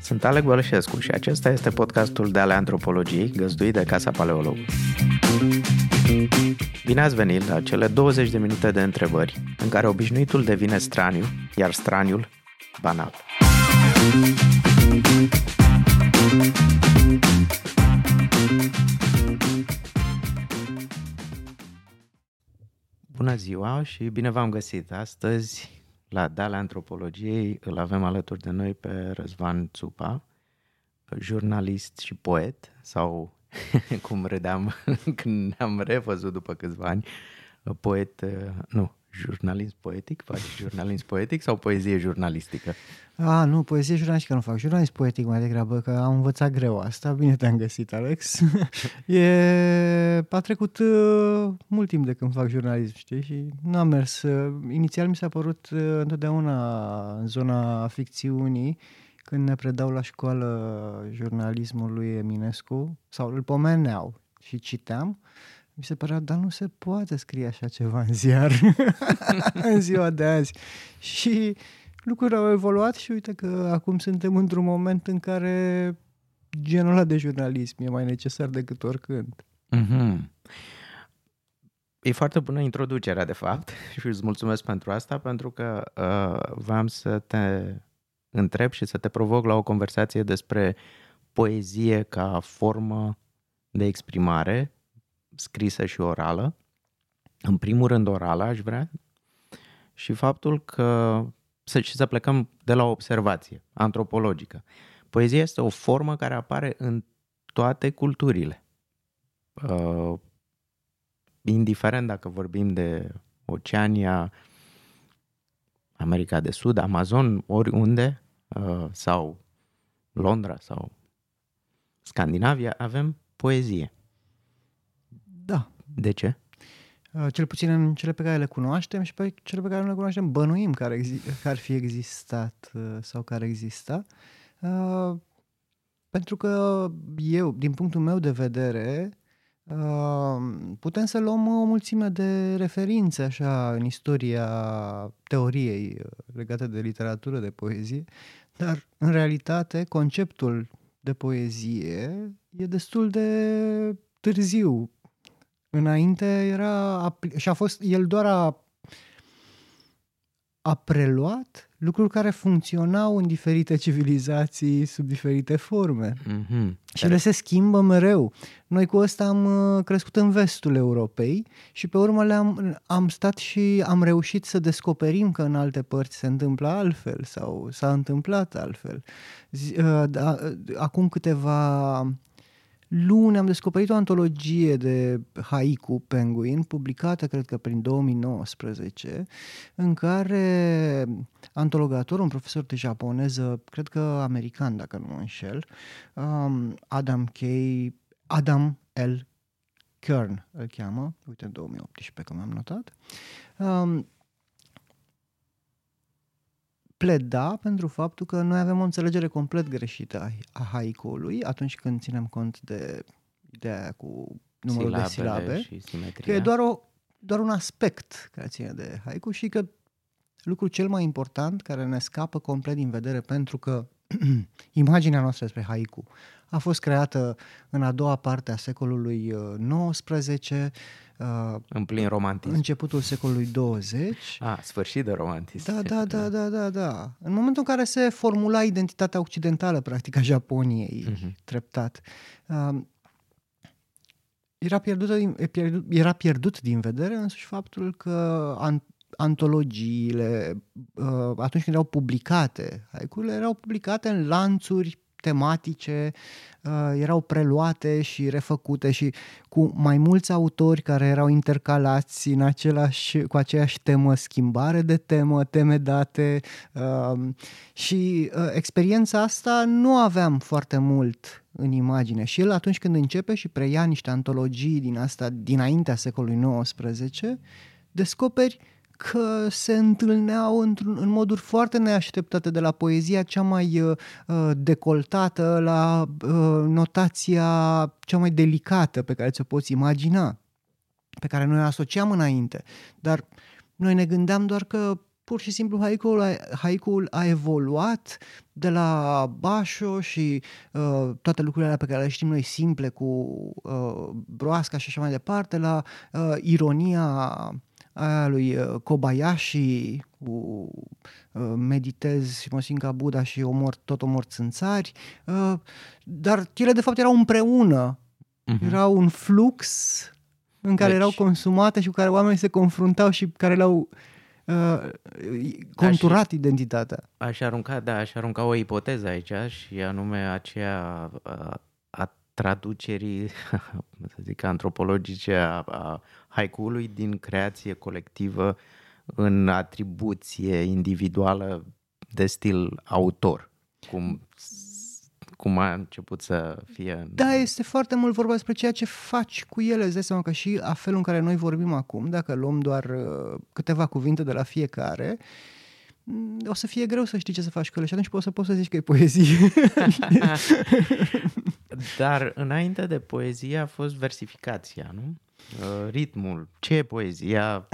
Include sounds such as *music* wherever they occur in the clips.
Sunt Alec Bălășescu și acesta este podcastul de ale antropologiei găzduit de Casa Paleolog. Bine ați venit la cele 20 de minute de întrebări în care obișnuitul devine straniu, iar straniul banal. Bună ziua și bine v-am găsit! Astăzi, la Dale Antropologiei, îl avem alături de noi pe Răzvan Țupa, jurnalist și poet, sau *laughs* cum râdeam *laughs* când ne-am revăzut după câțiva ani, poet, nu, jurnalism poetic? Faci jurnalism poetic sau poezie jurnalistică? A, nu, poezie jurnalistică nu fac. Jurnalism poetic mai degrabă, că am învățat greu asta. Bine te-am găsit, Alex. *laughs* e... A trecut uh, mult timp de când fac jurnalism, știi? Și nu am mers. Uh, inițial mi s-a părut uh, întotdeauna în zona ficțiunii, când ne predau la școală jurnalismul lui Eminescu, sau îl pomeneau și citeam, mi se părea, dar nu se poate scrie așa ceva în ziar *laughs* în ziua de azi. Și lucrurile au evoluat și uite că acum suntem într-un moment în care genul ăla de jurnalism e mai necesar decât oricând. Mm-hmm. E foarte bună introducerea, de fapt, *laughs* și îți mulțumesc pentru asta, pentru că uh, vreau să te întreb și să te provoc la o conversație despre poezie ca formă de exprimare scrisă și orală. În primul rând orală aș vrea și faptul că să, și să plecăm de la o observație antropologică. Poezia este o formă care apare în toate culturile. Uh, indiferent dacă vorbim de Oceania, America de Sud, Amazon, oriunde, uh, sau Londra sau Scandinavia, avem poezie. Da. De ce? Uh, cel puțin în cele pe care le cunoaștem și pe cele pe care nu le cunoaștem bănuim care, exi- care ar fi existat uh, sau care exista. Uh, pentru că eu, din punctul meu de vedere, putem să luăm o mulțime de referințe așa în istoria teoriei legate de literatură, de poezie, dar în realitate conceptul de poezie e destul de târziu Înainte era, și a fost, el doar a, a preluat lucruri care funcționau în diferite civilizații sub diferite forme. Mm-hmm. Și le se schimbă mereu. Noi cu ăsta am uh, crescut în vestul Europei și pe urmă le-am am stat și am reușit să descoperim că în alte părți se întâmplă altfel sau s-a întâmplat altfel. Uh, da, uh, acum câteva luni am descoperit o antologie de haiku Penguin, publicată cred că prin 2019, în care antologatorul, un profesor de japoneză, cred că american dacă nu mă înșel, um, Adam K. Adam L. Kern îl cheamă, uite în 2018 că mi-am notat, um, pleda pentru faptul că noi avem o înțelegere complet greșită a haiku-ului atunci când ținem cont de ideea cu numărul silabe de silabe. Și simetria. că e doar, o, doar un aspect care ține de haiku și că lucrul cel mai important care ne scapă complet din vedere pentru că *clears throat* imaginea noastră despre haiku a fost creată în a doua parte a secolului XIX, uh, Uh, în plin romantism. Începutul secolului 20. A, sfârșit de romantism. Da, da, da, da, da, da. În momentul în care se formula identitatea occidentală, practic, a Japoniei, uh-huh. treptat, uh, era, pierdut, era pierdut din vedere însuși faptul că an, antologiile, uh, atunci când erau publicate, haicurile erau publicate în lanțuri tematice uh, erau preluate și refăcute și cu mai mulți autori care erau intercalați în același, cu aceeași temă, schimbare de temă, teme date uh, și uh, experiența asta nu aveam foarte mult în imagine. Și el atunci când începe și preia niște antologii din asta dinaintea secolului XIX, descoperi că se întâlneau în moduri foarte neașteptate de la poezia cea mai uh, uh, decoltată la uh, notația cea mai delicată pe care ți-o poți imagina, pe care noi o asociam înainte. Dar noi ne gândeam doar că pur și simplu haiku-ul a, haiku a evoluat de la Basho și uh, toate lucrurile pe care le știm noi simple cu uh, broasca și așa mai departe, la uh, ironia aia lui uh, Kobayashi cu uh, meditez și mă simt ca Buddha și omor, tot omor țânțari, uh, dar ele de fapt erau împreună, uh-huh. era un flux în care deci... erau consumate și cu care oamenii se confruntau și care le-au uh, conturat aș, identitatea. Aș arunca, da, aș arunca o ipoteză aici și anume aceea uh, a traducerii, *laughs* să zic, antropologice a, a haiku-ului din creație colectivă în atribuție individuală de stil autor, cum cum a început să fie... Da, este foarte mult vorba despre ceea ce faci cu ele. Îți dai seama că și a felul în care noi vorbim acum, dacă luăm doar uh, câteva cuvinte de la fiecare, mm, o să fie greu să știi ce să faci cu ele și atunci poți să poți să zici că e poezie. *laughs* Dar înainte de poezie a fost versificația, nu? Uh, ritmul, ce e poezia?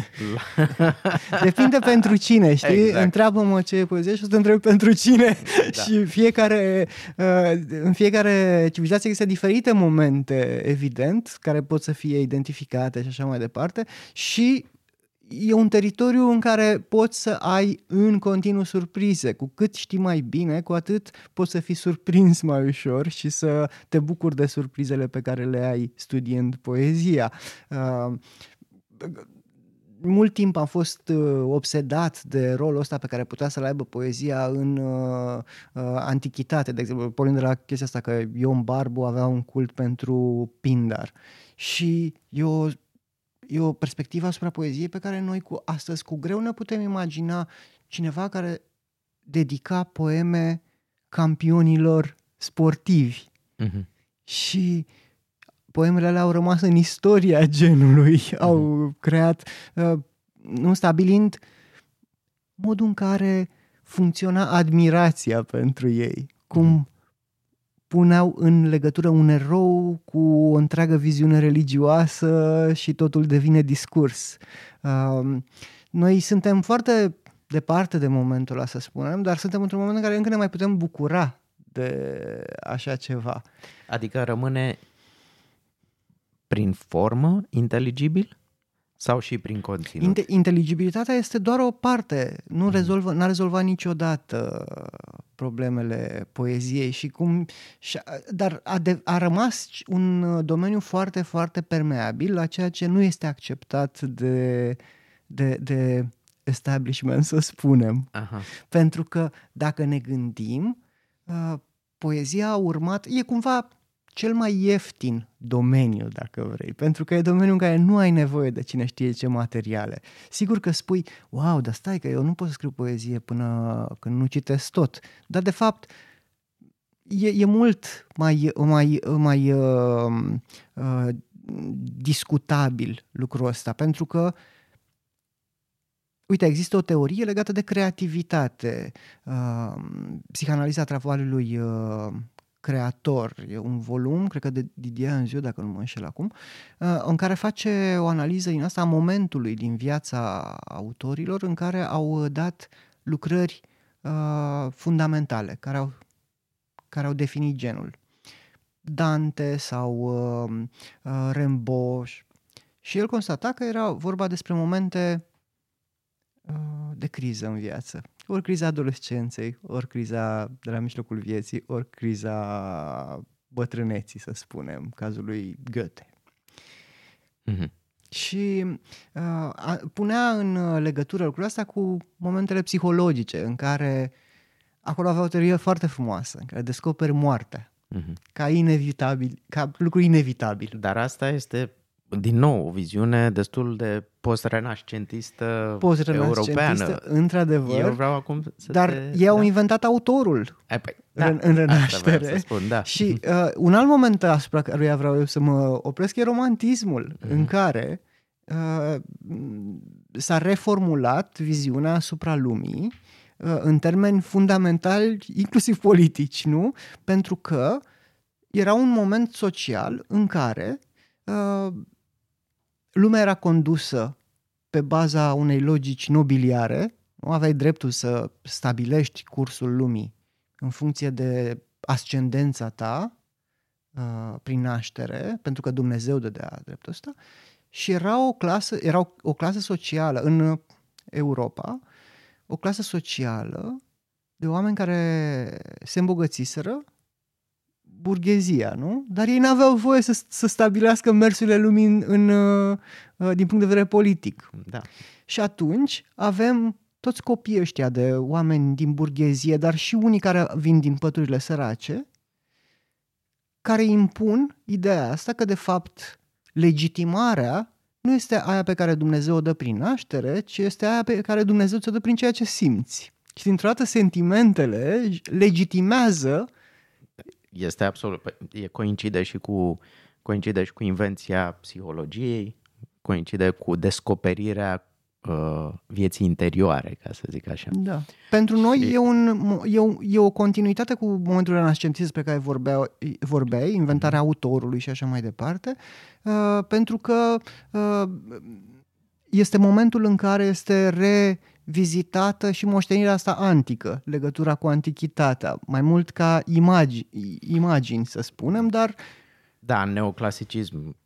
*laughs* Depinde pentru cine, știi? Exact. Întreabă-mă ce e poezia și o să te întreb pentru cine. Da. *laughs* și fiecare, uh, în fiecare civilizație există diferite momente, evident, care pot să fie identificate și așa mai departe și e un teritoriu în care poți să ai în continuu surprize. Cu cât știi mai bine, cu atât poți să fii surprins mai ușor și să te bucuri de surprizele pe care le ai studiind poezia. Uh, mult timp am fost uh, obsedat de rolul ăsta pe care putea să-l aibă poezia în uh, uh, antichitate, de exemplu, pornind de la chestia asta că Ion Barbu avea un cult pentru Pindar. Și eu e o perspectivă asupra poeziei pe care noi cu astăzi cu greu ne putem imagina cineva care dedica poeme campionilor sportivi. Uh-huh. Și poemele alea au rămas în istoria genului, uh-huh. au creat, uh, nu stabilind modul în care funcționa admirația pentru ei, cum uh-huh puneau în legătură un erou cu o întreagă viziune religioasă și totul devine discurs. Um, noi suntem foarte departe de momentul ăla, să spunem, dar suntem într-un moment în care încă ne mai putem bucura de așa ceva. Adică rămâne prin formă inteligibil? Sau și prin conținut? Inte- inteligibilitatea este doar o parte. Nu mm. rezolvă, n-a rezolvat niciodată problemele poeziei și cum... Și, dar a, de, a rămas un domeniu foarte, foarte permeabil la ceea ce nu este acceptat de, de, de establishment, să spunem. Aha. Pentru că dacă ne gândim, uh, poezia a urmat... E cumva cel mai ieftin domeniu, dacă vrei, pentru că e domeniul în care nu ai nevoie de cine știe ce materiale. Sigur că spui, wow, dar stai că eu nu pot să scriu poezie până când nu citesc tot. Dar, de fapt, e, e mult mai, mai, mai uh, uh, discutabil lucrul ăsta, pentru că Uite, există o teorie legată de creativitate. Uh, psihanaliza travaliului uh, creator. E un volum, cred că de Didier Anziu, dacă nu mă înșel acum, uh, în care face o analiză din asta a momentului din viața autorilor în care au dat lucrări uh, fundamentale, care au, care au definit genul. Dante sau uh, uh, Rimbaud și el constata că era vorba despre momente uh, de criză în viață ori criza adolescenței, ori criza de la mijlocul vieții, ori criza bătrâneții, să spunem, cazul lui Goethe. Mm-hmm. Și uh, punea în legătură lucrul asta cu momentele psihologice în care acolo avea o teorie foarte frumoasă, în care descoperi moartea mm-hmm. ca inevitabil, ca lucru inevitabil. Dar asta este din nou, o viziune destul de post-renascentistă, post-renascentistă europeană. într-adevăr. Eu vreau acum să Dar te... ei au da? inventat autorul Ai, păi, da, în, în renaștere. Să spun, da. Și uh, un alt moment asupra căruia vreau eu să mă opresc e romantismul, mm-hmm. în care uh, s-a reformulat viziunea asupra lumii uh, în termeni fundamentali, inclusiv politici, nu? Pentru că era un moment social în care uh, lumea era condusă pe baza unei logici nobiliare, Nu aveai dreptul să stabilești cursul lumii în funcție de ascendența ta uh, prin naștere, pentru că Dumnezeu dădea dreptul ăsta, și era o clasă, era o, o clasă socială în Europa, o clasă socială de oameni care se îmbogățiseră, burghezia, nu? Dar ei n-aveau voie să, să stabilească mersurile lumii în, în, uh, din punct de vedere politic. Da. Și atunci avem toți copiii ăștia de oameni din burghezie, dar și unii care vin din păturile sărace, care impun ideea asta că, de fapt, legitimarea nu este aia pe care Dumnezeu o dă prin naștere, ci este aia pe care Dumnezeu ți-o dă prin ceea ce simți. Și dintr-o dată sentimentele legitimează este absolut, e coincide și cu coincide și cu invenția psihologiei, coincide cu descoperirea uh, vieții interioare, ca să zic așa. Da. Pentru noi și... e, un, e, o, e o continuitate cu momentul renascentism pe care vorbea, vorbeai, inventarea mm. autorului și așa mai departe, uh, pentru că uh, este momentul în care este revizitată și moștenirea asta antică, legătura cu antichitatea, mai mult ca imagi, imagini, să spunem, dar da, neoclasicism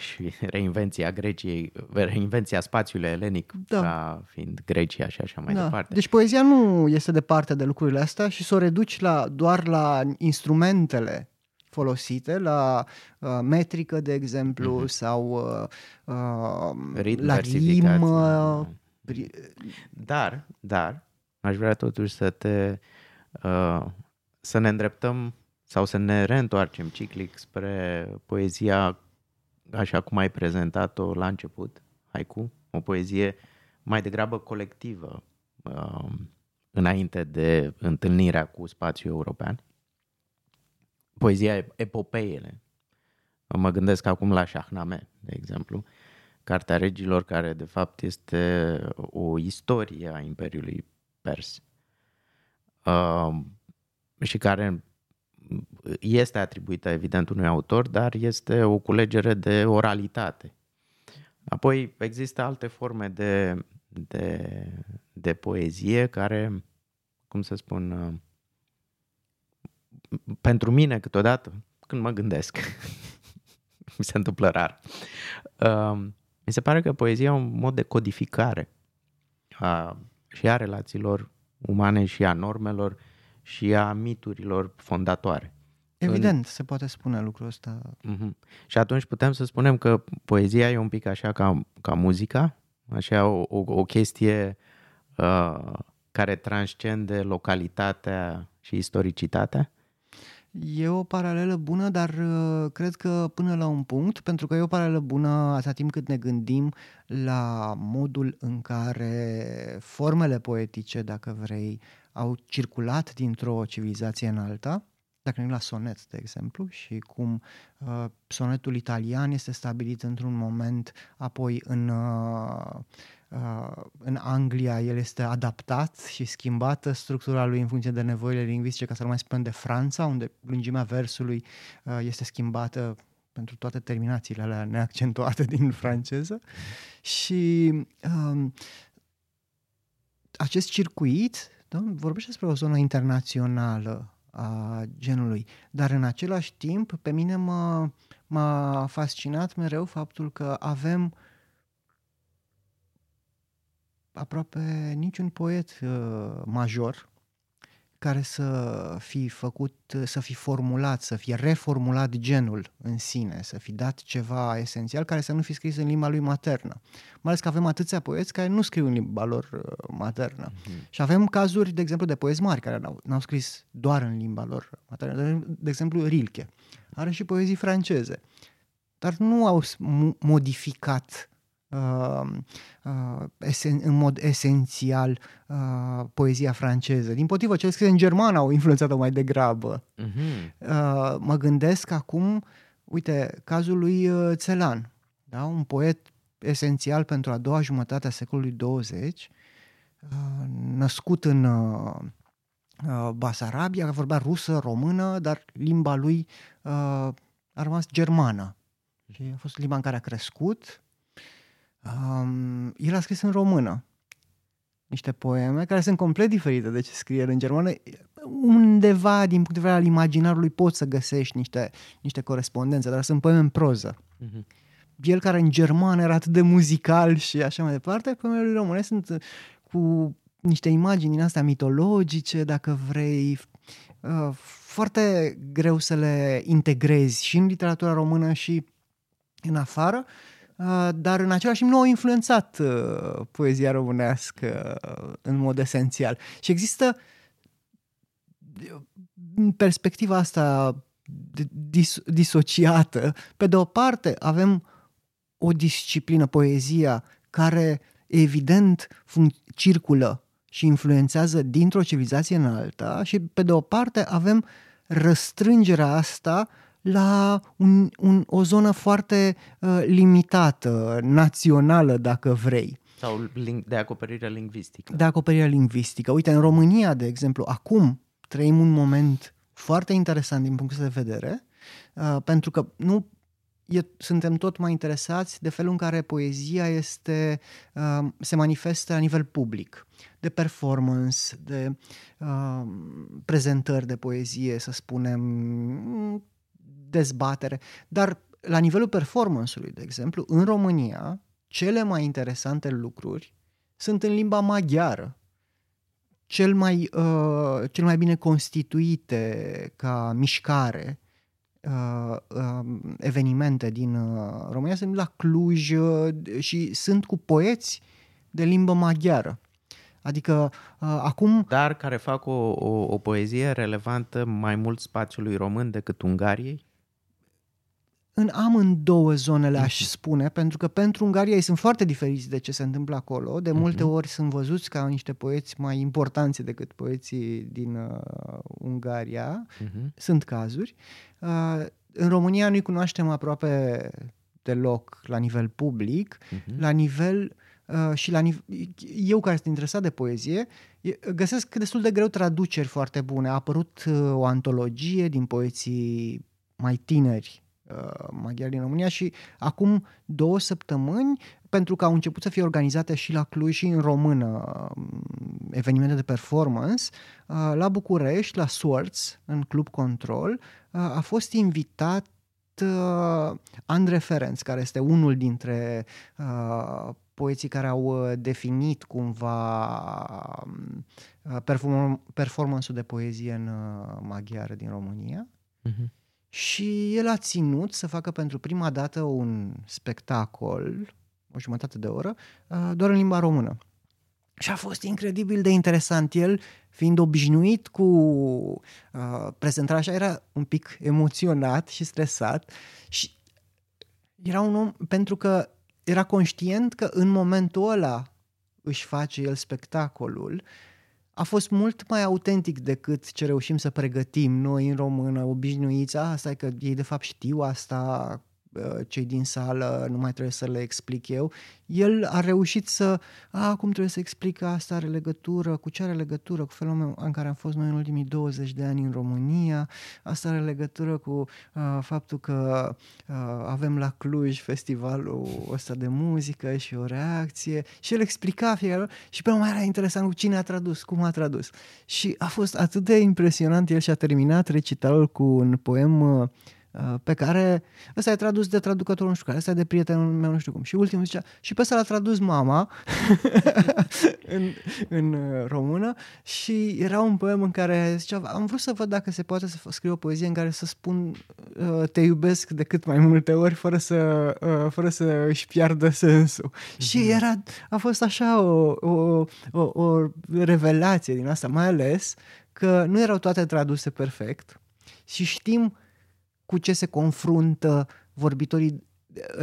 și *laughs* reinvenția Greciei, reinvenția spațiului elenic da. ca fiind Grecia și așa mai da. departe. Deci poezia nu este departe de lucrurile astea și să o reduci la, doar la instrumentele folosite, la uh, metrică, de exemplu, mm-hmm. sau uh, uh, la rimă. Dar, dar, aș vrea totuși să te uh, să ne îndreptăm sau să ne reîntoarcem ciclic spre poezia așa cum ai prezentat-o la început, haiku, o poezie mai degrabă colectivă uh, înainte de întâlnirea cu spațiul european. Poezia epopeiele. Mă gândesc acum la Shahnameh, de exemplu, Cartea Regilor, care de fapt este o istorie a Imperiului Pers uh, și care este atribuită evident unui autor, dar este o culegere de oralitate. Apoi există alte forme de, de, de poezie care, cum să spun, pentru mine câteodată, când mă gândesc, *laughs* mi se întâmplă rar, mi se pare că poezia e un mod de codificare a, și a relațiilor umane și a normelor și a miturilor fondatoare. Evident, în... se poate spune lucrul ăsta. Uh-huh. Și atunci putem să spunem că poezia e un pic așa ca, ca muzica, așa o, o, o chestie uh, care transcende localitatea și istoricitatea? E o paralelă bună, dar uh, cred că până la un punct, pentru că e o paralelă bună atâta timp cât ne gândim la modul în care formele poetice, dacă vrei, au circulat dintr-o civilizație în alta, dacă ne la sonet, de exemplu, și cum uh, sonetul italian este stabilit într-un moment, apoi în, uh, uh, în Anglia el este adaptat și schimbată structura lui în funcție de nevoile lingvistice, ca să nu mai spunem de Franța, unde lungimea versului uh, este schimbată pentru toate terminațiile alea neaccentuate din franceză. Și uh, acest circuit da, vorbește despre o zonă internațională a genului. Dar în același timp, pe mine m-a, m-a fascinat mereu faptul că avem aproape niciun poet uh, major care să fi făcut, să fi formulat, să fi reformulat genul în sine, să fi dat ceva esențial care să nu fi scris în limba lui maternă. Mai ales că avem atâția poeți care nu scriu în limba lor uh, maternă. Mm-hmm. Și avem cazuri, de exemplu, de poeți mari care n-au, n-au scris doar în limba lor maternă. De exemplu, Rilke. Are și poezii franceze. Dar nu au modificat uh, uh, esen, în mod esențial uh, poezia franceză. Din potrivă, cel scris în germană au influențat-o mai degrabă. Uh-huh. Uh, mă gândesc acum, uite, cazul lui uh, Țelan, da? un poet esențial pentru a doua jumătate a secolului 20, uh, născut în uh, uh, Basarabia, vorbea rusă, română, dar limba lui uh, a rămas germană. Și a fost limba în care a crescut, Um, el a scris în română. niște poeme care sunt complet diferite de ce scrie el în germană. Undeva, din punct de vedere al imaginarului, poți să găsești niște, niște corespondențe, dar sunt poeme în proză. Uh-huh. El care în german era atât de muzical și așa mai departe, poemele lui române sunt cu niște imagini din astea mitologice, dacă vrei, uh, foarte greu să le integrezi și în literatura română și în afară, uh, dar în același timp nu au influențat uh, poezia românească în mod esențial. Și există în perspectiva asta dis- disociată, pe de o parte avem o disciplină, poezia, care evident func- circulă și influențează dintr-o civilizație în alta și pe de o parte avem răstrângerea asta la un, un, o zonă foarte uh, limitată, națională, dacă vrei. Sau de acoperire lingvistică. De acoperire lingvistică. Uite, în România, de exemplu, acum trăim un moment foarte interesant din punctul de vedere, uh, pentru că nu e, suntem tot mai interesați de felul în care poezia este, uh, se manifestă la nivel public, de performance, de uh, prezentări de poezie, să spunem, dezbatere. Dar la nivelul performanceului, de exemplu, în România, cele mai interesante lucruri sunt în limba maghiară. Cel mai, uh, cel mai bine constituite ca mișcare uh, uh, evenimente din uh, România sunt la Cluj uh, și sunt cu poeți de limbă maghiară. Adică uh, acum... Dar care fac o, o, o poezie relevantă mai mult spațiului român decât Ungariei? În amândouă zonele, aș mhm. spune, pentru că pentru Ungaria ei sunt foarte diferiți de ce se întâmplă acolo. De multe uh-huh. ori sunt văzuți ca niște poeți mai importanți decât poeții din uh, Ungaria. Uh-huh. Sunt cazuri. Uh, în România nu-i cunoaștem aproape deloc la nivel public, uh-huh. la nivel uh, și la nivel, eu care sunt interesat de poezie, găsesc destul de greu traduceri foarte bune. A apărut uh, o antologie din poeții mai tineri Uh, maghiari din România și acum două săptămâni, pentru că au început să fie organizate și la Cluj și în română um, evenimente de performance, uh, la București, la Swords, în Club Control, uh, a fost invitat Andre Ferenc, care este unul dintre poeții care au definit cumva um, performance-ul de poezie în maghiară din România. Uh-huh. Și el a ținut să facă pentru prima dată un spectacol, o jumătate de oră, uh, doar în limba română. Și a fost incredibil de interesant. El, fiind obișnuit cu uh, prezentarea așa, era un pic emoționat și stresat și era un om, pentru că era conștient că în momentul ăla își face el spectacolul a fost mult mai autentic decât ce reușim să pregătim noi în română, obișnuiți, asta e că ei de fapt știu asta, Uh, cei din sală, nu mai trebuie să le explic eu. El a reușit să, a, cum trebuie să explic asta, are legătură, cu ce are legătură, cu felul în care am fost noi în ultimii 20 de ani în România, asta are legătură cu uh, faptul că uh, avem la Cluj festivalul ăsta de muzică și o reacție și el explica fiecare și pe mai era interesant cu cine a tradus, cum a tradus. Și a fost atât de impresionant, el și-a terminat recitalul cu un poem uh, Uh, pe care ăsta e tradus de traducătorul nu știu care, ăsta e de prietenul meu nu știu cum. Și ultimul zicea, și pe ăsta l-a tradus mama *laughs* în, în uh, română și era un poem în care zicea, am vrut să văd dacă se poate să scriu o poezie în care să spun uh, te iubesc de cât mai multe ori fără să, fără să își piardă sensul. Mm-hmm. Și mhm. era, a fost așa o, o, o, o revelație din asta, mai ales că nu erau toate traduse perfect și știm cu ce se confruntă vorbitorii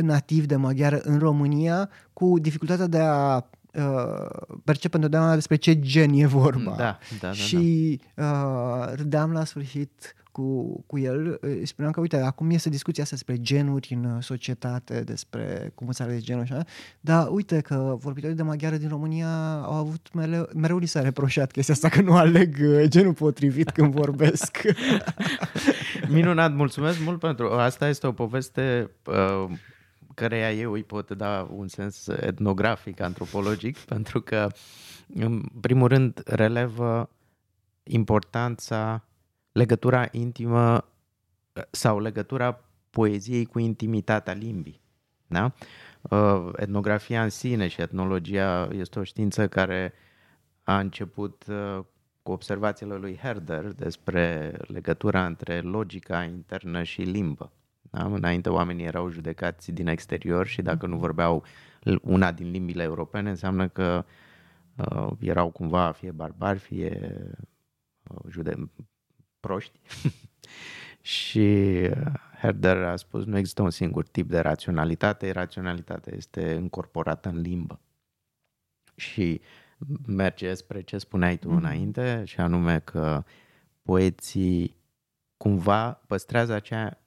nativi de maghiară în România cu dificultatea de a uh, percepe întotdeauna despre ce gen e vorba. Da, da, da, și uh, râdeam la sfârșit cu, cu el, spuneam că, uite, acum este discuția asta despre genuri în societate, despre cum îți alegi genul așa, dar uite că vorbitorii de maghiară din România au avut mereu, mereu li s-a reproșat chestia asta că nu aleg uh, genul potrivit când vorbesc. *laughs* Minunat, mulțumesc mult pentru... Asta este o poveste uh, căreia eu îi pot da un sens etnografic, antropologic, pentru că, în primul rând, relevă importanța, legătura intimă sau legătura poeziei cu intimitatea limbii. Da? Uh, etnografia în sine și etnologia este o știință care a început uh, cu observațiile lui Herder despre legătura între logica internă și limbă. Da? Înainte oamenii erau judecați din exterior și dacă nu vorbeau una din limbile europene, înseamnă că uh, erau cumva fie barbari, fie uh, jude- proști. *laughs* și uh, Herder a spus nu există un singur tip de raționalitate, raționalitatea este incorporată în limbă. Și merge spre ce spuneai tu mm-hmm. înainte, și anume că poeții cumva păstrează acea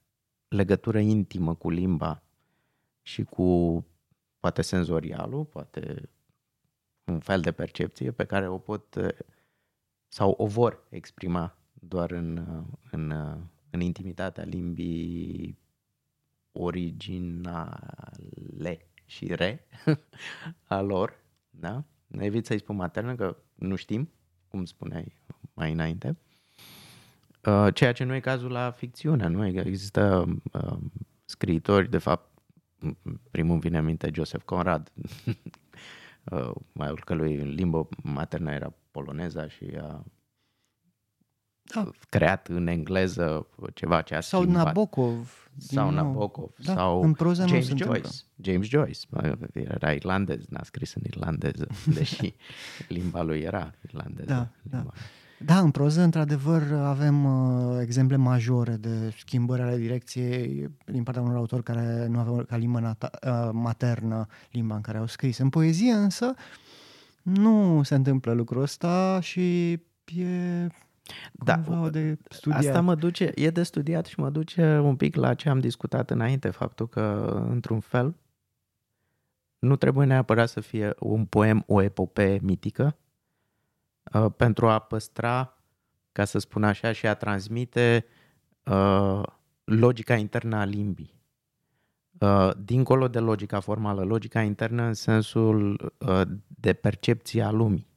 legătură intimă cu limba și cu poate senzorialul, poate un fel de percepție pe care o pot sau o vor exprima doar în, în, în intimitatea limbii originale și re *laughs* a lor, da? Evit să-i spun maternă, că nu știm, cum spuneai mai înainte. Uh, ceea ce nu e cazul la ficțiune, nu? Există uh, scriitori, de fapt, primul îmi vine în minte Joseph Conrad, *laughs* uh, mai că lui în limbă maternă era poloneza și a da. creat în engleză ceva ce a Sau schimbat. Nabokov. Sau nou. Nabokov. Da, sau în proză nu James se Joyce. întâmplă. James Joyce. Era irlandez, n-a scris în irlandeză, *laughs* deși limba lui era irlandeză. Da, da. Limba. Da, în proză, într-adevăr, avem uh, exemple majore de schimbări ale direcției din partea unor autori care nu aveau ca limbă nata- uh, maternă limba în care au scris. În poezie, însă, nu se întâmplă lucrul ăsta și e Da, cumva o de studiat. Asta mă duce, e de studiat și mă duce un pic la ce am discutat înainte, faptul că, într-un fel, nu trebuie neapărat să fie un poem, o epopee mitică, uh, pentru a păstra, ca să spun așa, și a transmite uh, logica internă a limbii. Uh, dincolo de logica formală, logica internă în sensul uh, de percepție a lumii.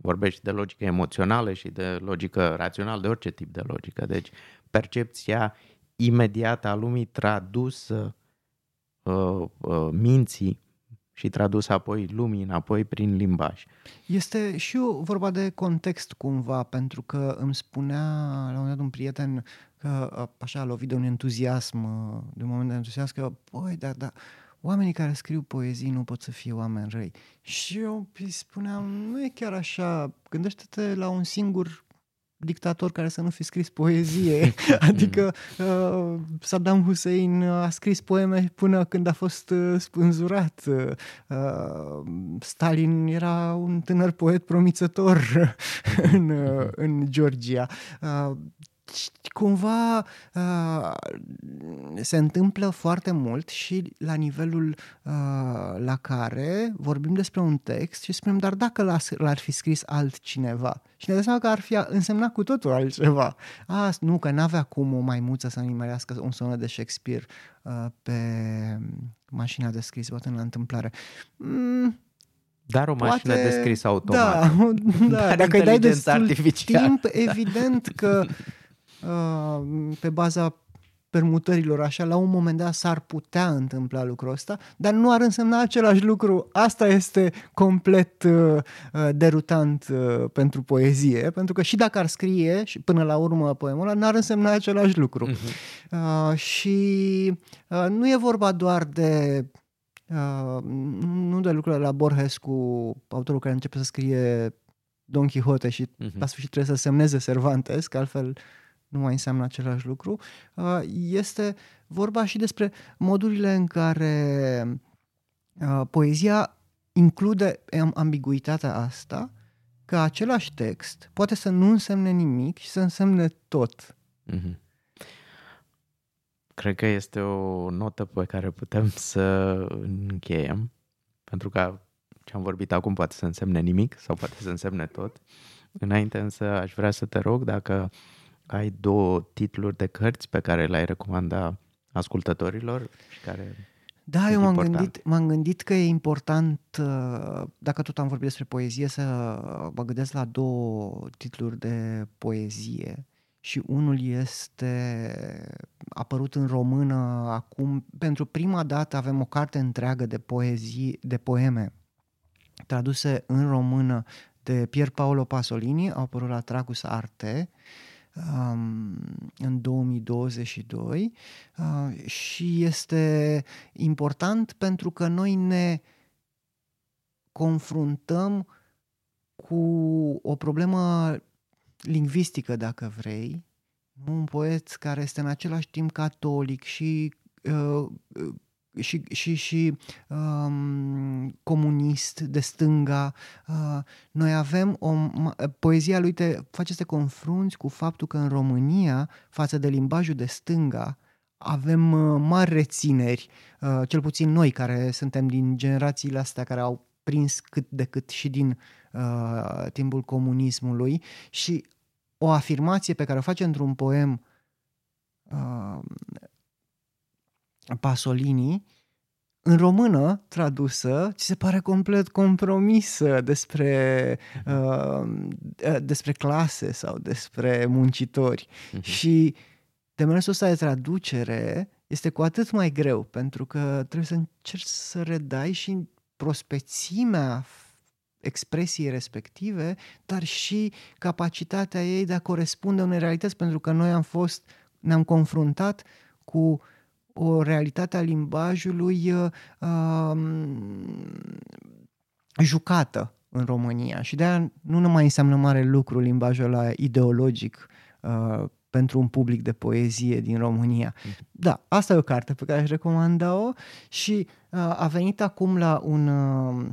Vorbești de logică emoțională și de logică rațională, de orice tip de logică. Deci percepția imediată a lumii tradusă uh, uh, minții și tradusă apoi lumii înapoi prin limbaj. Este și o vorba de context cumva, pentru că îmi spunea la un moment dat un prieten că a, așa a lovit de un entuziasm, uh, de un moment de entuziasm, că, băi, da, da, oamenii care scriu poezii nu pot să fie oameni răi. Și eu îi spuneam, nu e chiar așa, gândește-te la un singur dictator care să nu fi scris poezie. *laughs* Adică uh, Saddam Hussein a scris poeme până când a fost uh, spânzurat. Uh, Stalin era un tânăr poet promițător *laughs* în, uh, în Georgia. Uh, cumva uh, se întâmplă foarte mult și la nivelul uh, la care vorbim despre un text și spunem, dar dacă l-ar, l-ar fi scris altcineva și ne dăm seama că ar fi însemnat cu totul altceva. A, nu, că n-avea cum o maimuță să nimerească un sonă de Shakespeare uh, pe mașina de scris, poate în la întâmplare. Mm, Dar o mașină Poate- de scris *laughs* automat. da, *laughs* da, Dar dacă îi dai inteligența destul artificială. timp, evident că uh, *laughs* pe baza permutărilor așa, la un moment dat s-ar putea întâmpla lucrul ăsta, dar nu ar însemna același lucru. Asta este complet uh, uh, derutant uh, pentru poezie, pentru că și dacă ar scrie și până la urmă poemul ăla, n-ar însemna același lucru. Uh, și uh, nu e vorba doar de uh, nu de lucrurile la Borges cu autorul care începe să scrie Don Quixote și Mhm. la sfârșit trebuie să semneze Cervantes, că altfel nu mai înseamnă același lucru. Uh, Este vorba și despre modurile în care uh, poezia include am- ambiguitatea asta, că același text poate să nu însemne nimic și să însemne tot. Mhm. Cred că este o notă pe care putem să încheiem, pentru că ce am vorbit acum poate să însemne nimic sau poate să însemne tot. Înainte însă aș vrea să te rog dacă ai două titluri de cărți pe care le-ai recomanda ascultătorilor și care Da, eu m-am gândit, m-am gândit că e important, uh, dacă tot am vorbit despre poezie, să mă gândesc la două titluri de poezie. Și unul este apărut în română acum. Pentru prima dată avem o carte întreagă de poezii, de poeme traduse în română de Pier Paolo Pasolini, au apărut la Tragus Arte um, în 2022 uh, și este important pentru că noi ne confruntăm cu o problemă lingvistică, dacă vrei, un poet care este în același timp catolic și uh, și, și, și um, comunist de stânga. Uh, noi avem o. Poezia lui te face să te confrunți cu faptul că în România, față de limbajul de stânga, avem uh, mari rețineri, uh, cel puțin noi care suntem din generațiile astea care au prins cât de cât și din uh, timpul comunismului și o afirmație pe care o face într-un poem uh, Pasolini, în română tradusă, ți se pare complet compromisă despre, uh, despre clase sau despre muncitori. Uh-huh. Și demersul ăsta de traducere este cu atât mai greu, pentru că trebuie să încerci să redai și prospețimea expresiei respective, dar și capacitatea ei de a corespunde unei realități, pentru că noi am fost, ne-am confruntat cu uh, o realitate a limbajului uh, um, jucată în România și de-aia nu mai înseamnă mare lucru limbajul ăla ideologic uh, pentru un public de poezie din România. Da, asta e o carte pe care aș recomanda-o și uh, a venit acum la un uh,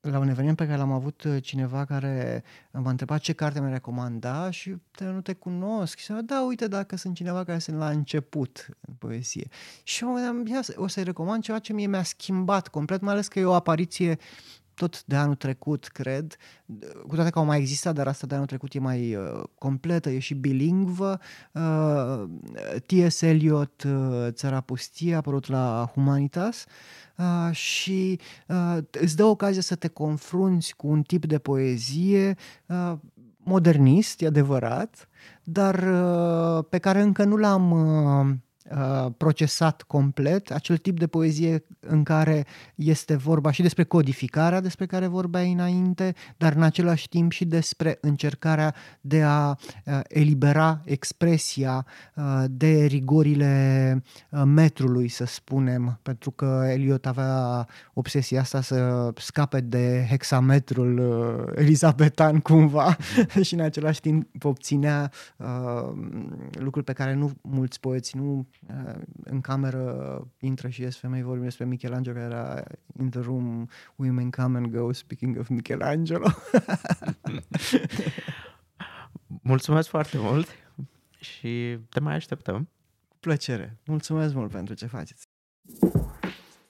la un eveniment pe care l-am avut uh, cineva care m-a întrebat ce carte mi recomanda și te, nu te cunosc. Și da, uite, dacă sunt cineva care sunt la început în poezie. Și mă gândeam, o să-i recomand ceva ce mie mi-a schimbat complet, mai ales că e o apariție tot de anul trecut, cred, cu toate că au mai existat, dar asta de anul trecut e mai uh, completă, e și bilingvă. Uh, T.S. Eliot, uh, Țara Pustie, a apărut la Humanitas uh, și uh, îți dă ocazia să te confrunți cu un tip de poezie uh, modernist, e adevărat, dar uh, pe care încă nu l-am... Uh, Uh, procesat complet, acel tip de poezie în care este vorba și despre codificarea despre care vorbeai înainte, dar în același timp și despre încercarea de a uh, elibera expresia uh, de rigorile metrului, să spunem, pentru că Eliot avea obsesia asta să scape de hexametrul elizabetan cumva *laughs* și în același timp obținea lucruri pe care nu mulți poeți nu în cameră intră și ies femei, vorbim despre Michelangelo, care era in the room, women come and go, speaking of Michelangelo. *laughs* Mulțumesc foarte mult și te mai așteptăm. Plăcere. Mulțumesc mult pentru ce faceți.